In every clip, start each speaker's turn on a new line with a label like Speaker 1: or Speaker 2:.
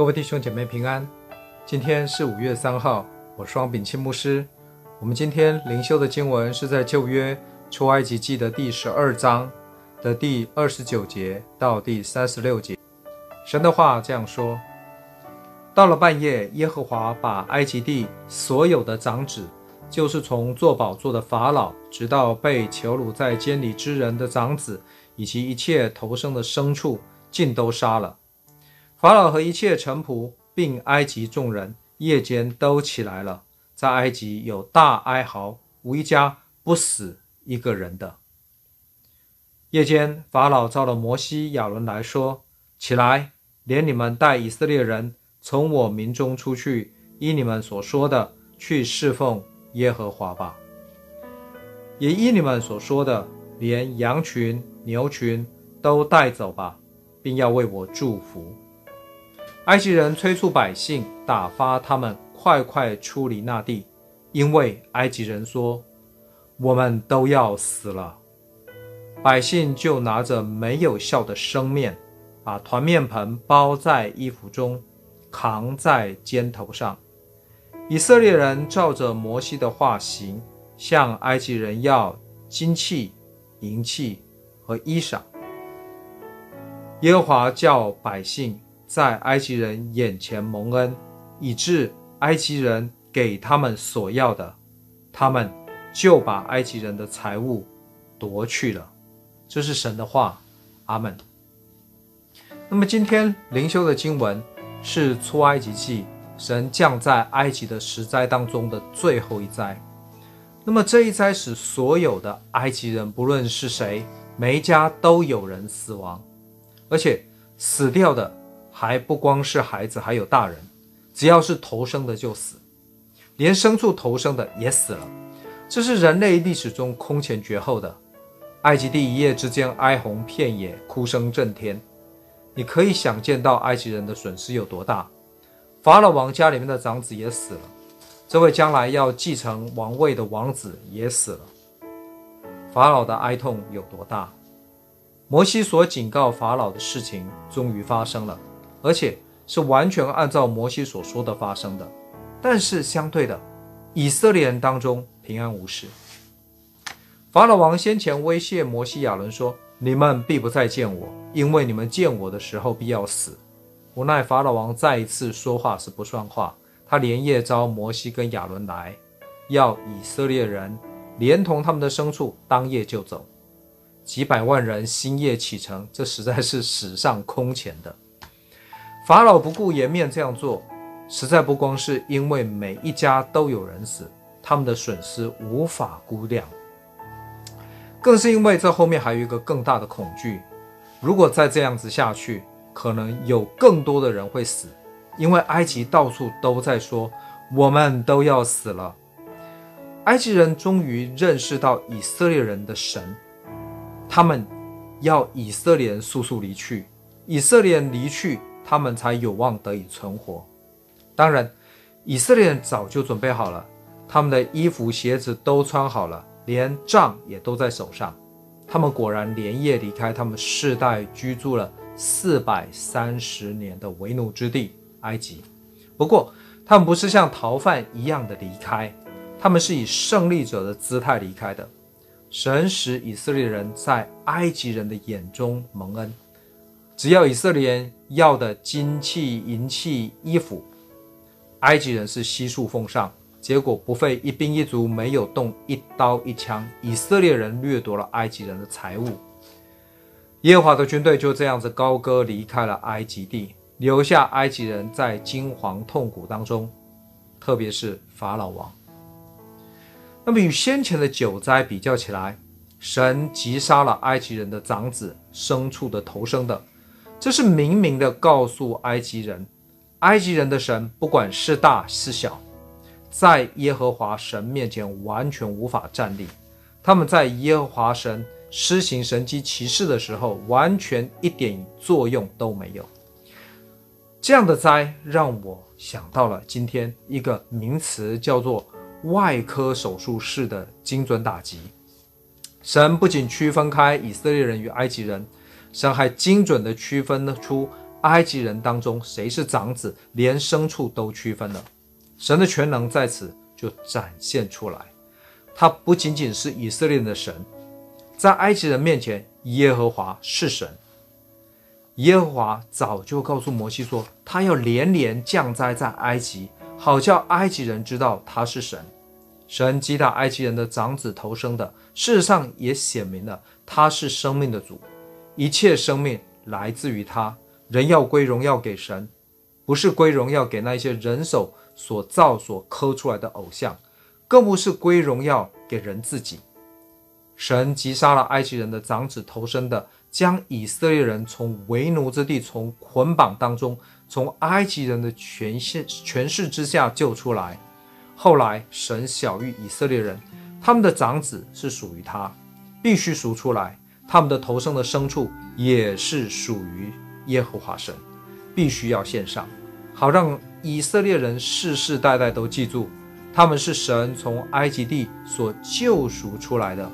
Speaker 1: 各位弟兄姐妹平安，今天是五月三号，我是王炳钦牧师。我们今天灵修的经文是在旧约出埃及记的第十二章的第二十九节到第三十六节。神的话这样说：到了半夜，耶和华把埃及地所有的长子，就是从坐宝座的法老，直到被囚虏在监里之人的长子，以及一切头生的牲畜，尽都杀了。法老和一切臣仆，并埃及众人，夜间都起来了，在埃及有大哀嚎，无一家不死一个人的。夜间，法老召了摩西、亚伦来说：“起来，连你们带以色列人从我民中出去，依你们所说的去侍奉耶和华吧。也依你们所说的，连羊群、牛群都带走吧，并要为我祝福。”埃及人催促百姓，打发他们快快出离那地，因为埃及人说：“我们都要死了。”百姓就拿着没有笑的生面，把团面盆包在衣服中，扛在肩头上。以色列人照着摩西的话行，向埃及人要金器、银器和衣裳。耶和华叫百姓。在埃及人眼前蒙恩，以致埃及人给他们所要的，他们就把埃及人的财物夺去了。这是神的话，阿门。那么今天灵修的经文是出埃及记，神降在埃及的十灾当中的最后一灾。那么这一灾使所有的埃及人，不论是谁，每一家都有人死亡，而且死掉的。还不光是孩子，还有大人，只要是头生的就死，连牲畜头生的也死了。这是人类历史中空前绝后的。埃及地一夜之间哀鸿遍野，哭声震天。你可以想见到埃及人的损失有多大。法老王家里面的长子也死了，这位将来要继承王位的王子也死了。法老的哀痛有多大？摩西所警告法老的事情终于发生了。而且是完全按照摩西所说的发生的，但是相对的，以色列人当中平安无事。法老王先前威胁摩西亚伦说：“你们必不再见我，因为你们见我的时候必要死。”无奈法老王再一次说话是不算话，他连夜召摩西跟亚伦来，要以色列人连同他们的牲畜当夜就走，几百万人星夜启程，这实在是史上空前的。法老不顾颜面这样做，实在不光是因为每一家都有人死，他们的损失无法估量，更是因为这后面还有一个更大的恐惧：如果再这样子下去，可能有更多的人会死，因为埃及到处都在说我们都要死了。埃及人终于认识到以色列人的神，他们要以色列人速速离去，以色列人离去。他们才有望得以存活。当然，以色列人早就准备好了，他们的衣服、鞋子都穿好了，连杖也都在手上。他们果然连夜离开他们世代居住了四百三十年的为奴之地埃及。不过，他们不是像逃犯一样的离开，他们是以胜利者的姿态离开的。神使以色列人在埃及人的眼中蒙恩。只要以色列人要的金器、银器、衣服，埃及人是悉数奉上。结果不费一兵一卒，没有动一刀一枪，以色列人掠夺了埃及人的财物。耶和华的军队就这样子高歌离开了埃及地，留下埃及人在惊惶痛苦当中，特别是法老王。那么与先前的九灾比较起来，神击杀了埃及人的长子、牲畜的头生等。这是明明的告诉埃及人，埃及人的神不管是大是小，在耶和华神面前完全无法站立。他们在耶和华神施行神迹奇事的时候，完全一点作用都没有。这样的灾让我想到了今天一个名词，叫做外科手术式的精准打击。神不仅区分开以色列人与埃及人。神还精准地区分出埃及人当中谁是长子，连牲畜都区分了。神的全能在此就展现出来。他不仅仅是以色列人的神，在埃及人面前，耶和华是神。耶和华早就告诉摩西说，他要连连降灾在埃及，好叫埃及人知道他是神。神击打埃及人的长子头生的，事实上也显明了他是生命的主，一切生命来自于他。人要归荣耀给神，不是归荣耀给那些人手所造所刻出来的偶像，更不是归荣耀给人自己。神击杀了埃及人的长子头生的，将以色列人从为奴之地、从捆绑当中、从埃及人的权势权势之下救出来。后来神晓諭以色列人，他们的长子是属于他，必须赎出来；他们的头上的牲畜也是属于。耶和华神必须要献上，好让以色列人世世代代都记住，他们是神从埃及地所救赎出来的。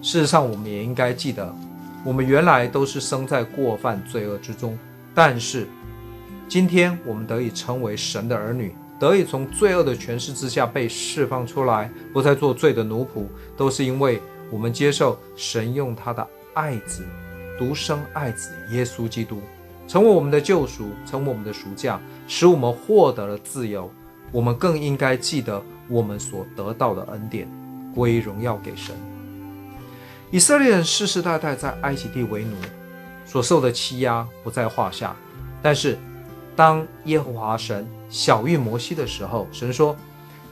Speaker 1: 事实上，我们也应该记得，我们原来都是生在过犯罪恶之中，但是今天我们得以成为神的儿女，得以从罪恶的权势之下被释放出来，不再做罪的奴仆，都是因为我们接受神用他的爱子，独生爱子耶稣基督。成为我们的救赎，成为我们的赎价，使我们获得了自由。我们更应该记得我们所得到的恩典，归荣耀给神。以色列人世世代代在埃及地为奴，所受的欺压不在话下。但是，当耶和华神晓諭摩西的时候，神说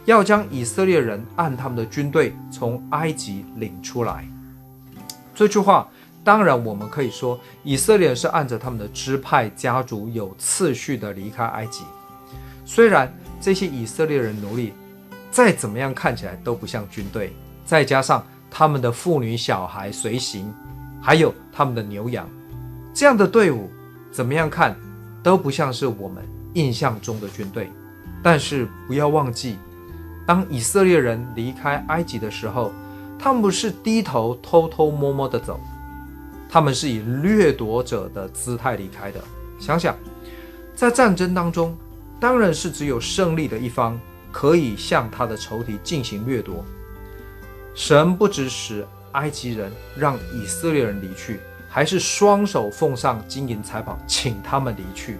Speaker 1: 要将以色列人按他们的军队从埃及领出来。这句话。当然，我们可以说，以色列是按着他们的支派、家族有次序的离开埃及。虽然这些以色列人奴隶再怎么样看起来都不像军队，再加上他们的妇女小孩随行，还有他们的牛羊，这样的队伍怎么样看都不像是我们印象中的军队。但是不要忘记，当以色列人离开埃及的时候，他们不是低头偷偷摸摸的走。他们是以掠夺者的姿态离开的。想想，在战争当中，当然是只有胜利的一方可以向他的仇敌进行掠夺。神不只使埃及人让以色列人离去，还是双手奉上金银财宝，请他们离去。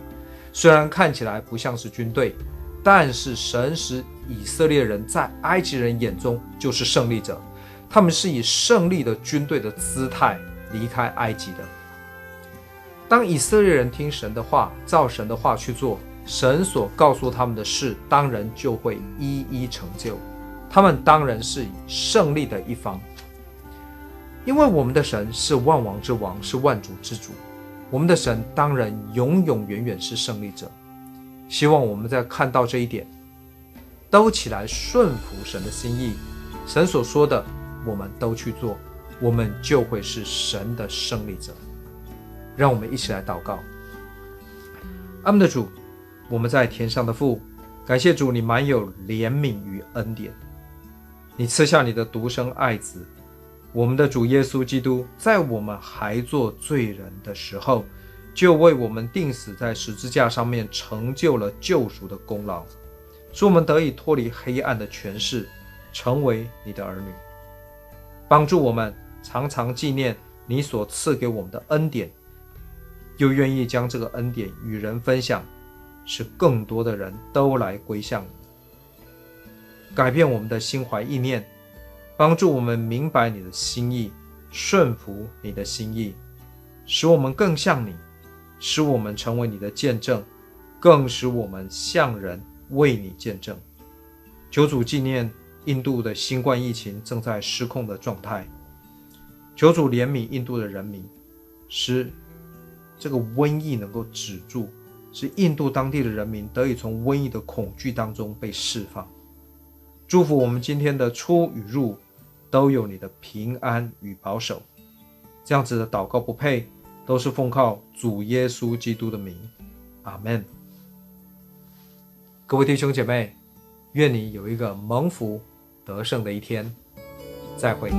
Speaker 1: 虽然看起来不像是军队，但是神使以色列人在埃及人眼中就是胜利者。他们是以胜利的军队的姿态。离开埃及的。当以色列人听神的话，照神的话去做，神所告诉他们的事，当然就会一一成就。他们当然是以胜利的一方，因为我们的神是万王之王，是万主之主。我们的神当然永永远远是胜利者。希望我们在看到这一点，都起来顺服神的心意，神所说的，我们都去做。我们就会是神的胜利者。让我们一起来祷告。阿们的主，我们在天上的父，感谢主，你满有怜悯与恩典，你赐下你的独生爱子，我们的主耶稣基督，在我们还做罪人的时候，就为我们钉死在十字架上面，成就了救赎的功劳，使我们得以脱离黑暗的权势，成为你的儿女，帮助我们。常常纪念你所赐给我们的恩典，又愿意将这个恩典与人分享，使更多的人都来归向你，改变我们的心怀意念，帮助我们明白你的心意，顺服你的心意，使我们更像你，使我们成为你的见证，更使我们向人为你见证。求主纪念印度的新冠疫情正在失控的状态。求主怜悯印度的人民，使这个瘟疫能够止住，使印度当地的人民得以从瘟疫的恐惧当中被释放。祝福我们今天的出与入都有你的平安与保守。这样子的祷告不配，都是奉靠主耶稣基督的名，阿门。各位弟兄姐妹，愿你有一个蒙福得胜的一天。再会。